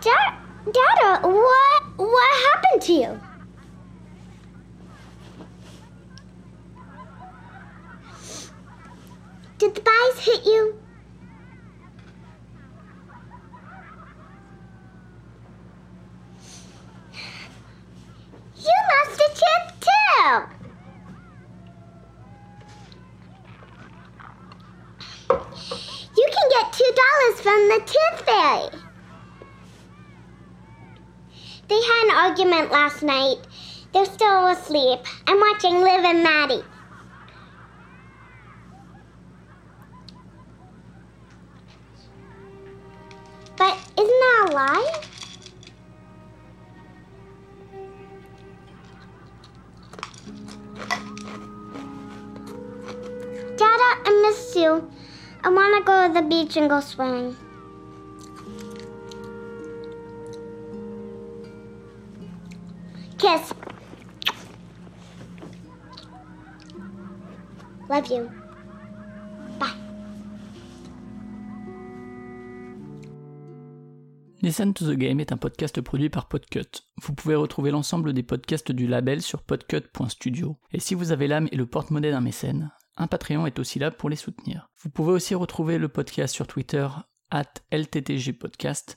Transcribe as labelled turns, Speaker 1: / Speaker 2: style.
Speaker 1: Dada, what what happened to you? Did the buys hit you? You lost a tooth too. You can get two dollars from the tooth fairy. They had an argument last night. They're still asleep. I'm watching Liv and Maddie. But isn't that a lie? Dada, I miss you. I want to go to the beach and go swimming. Kiss. Love you. Bye.
Speaker 2: Listen to the Game est un podcast produit par Podcut. Vous pouvez retrouver l'ensemble des podcasts du label sur podcut.studio. Et si vous avez l'âme et le porte-monnaie d'un mécène, un Patreon est aussi là pour les soutenir. Vous pouvez aussi retrouver le podcast sur Twitter, at LTTG Podcast,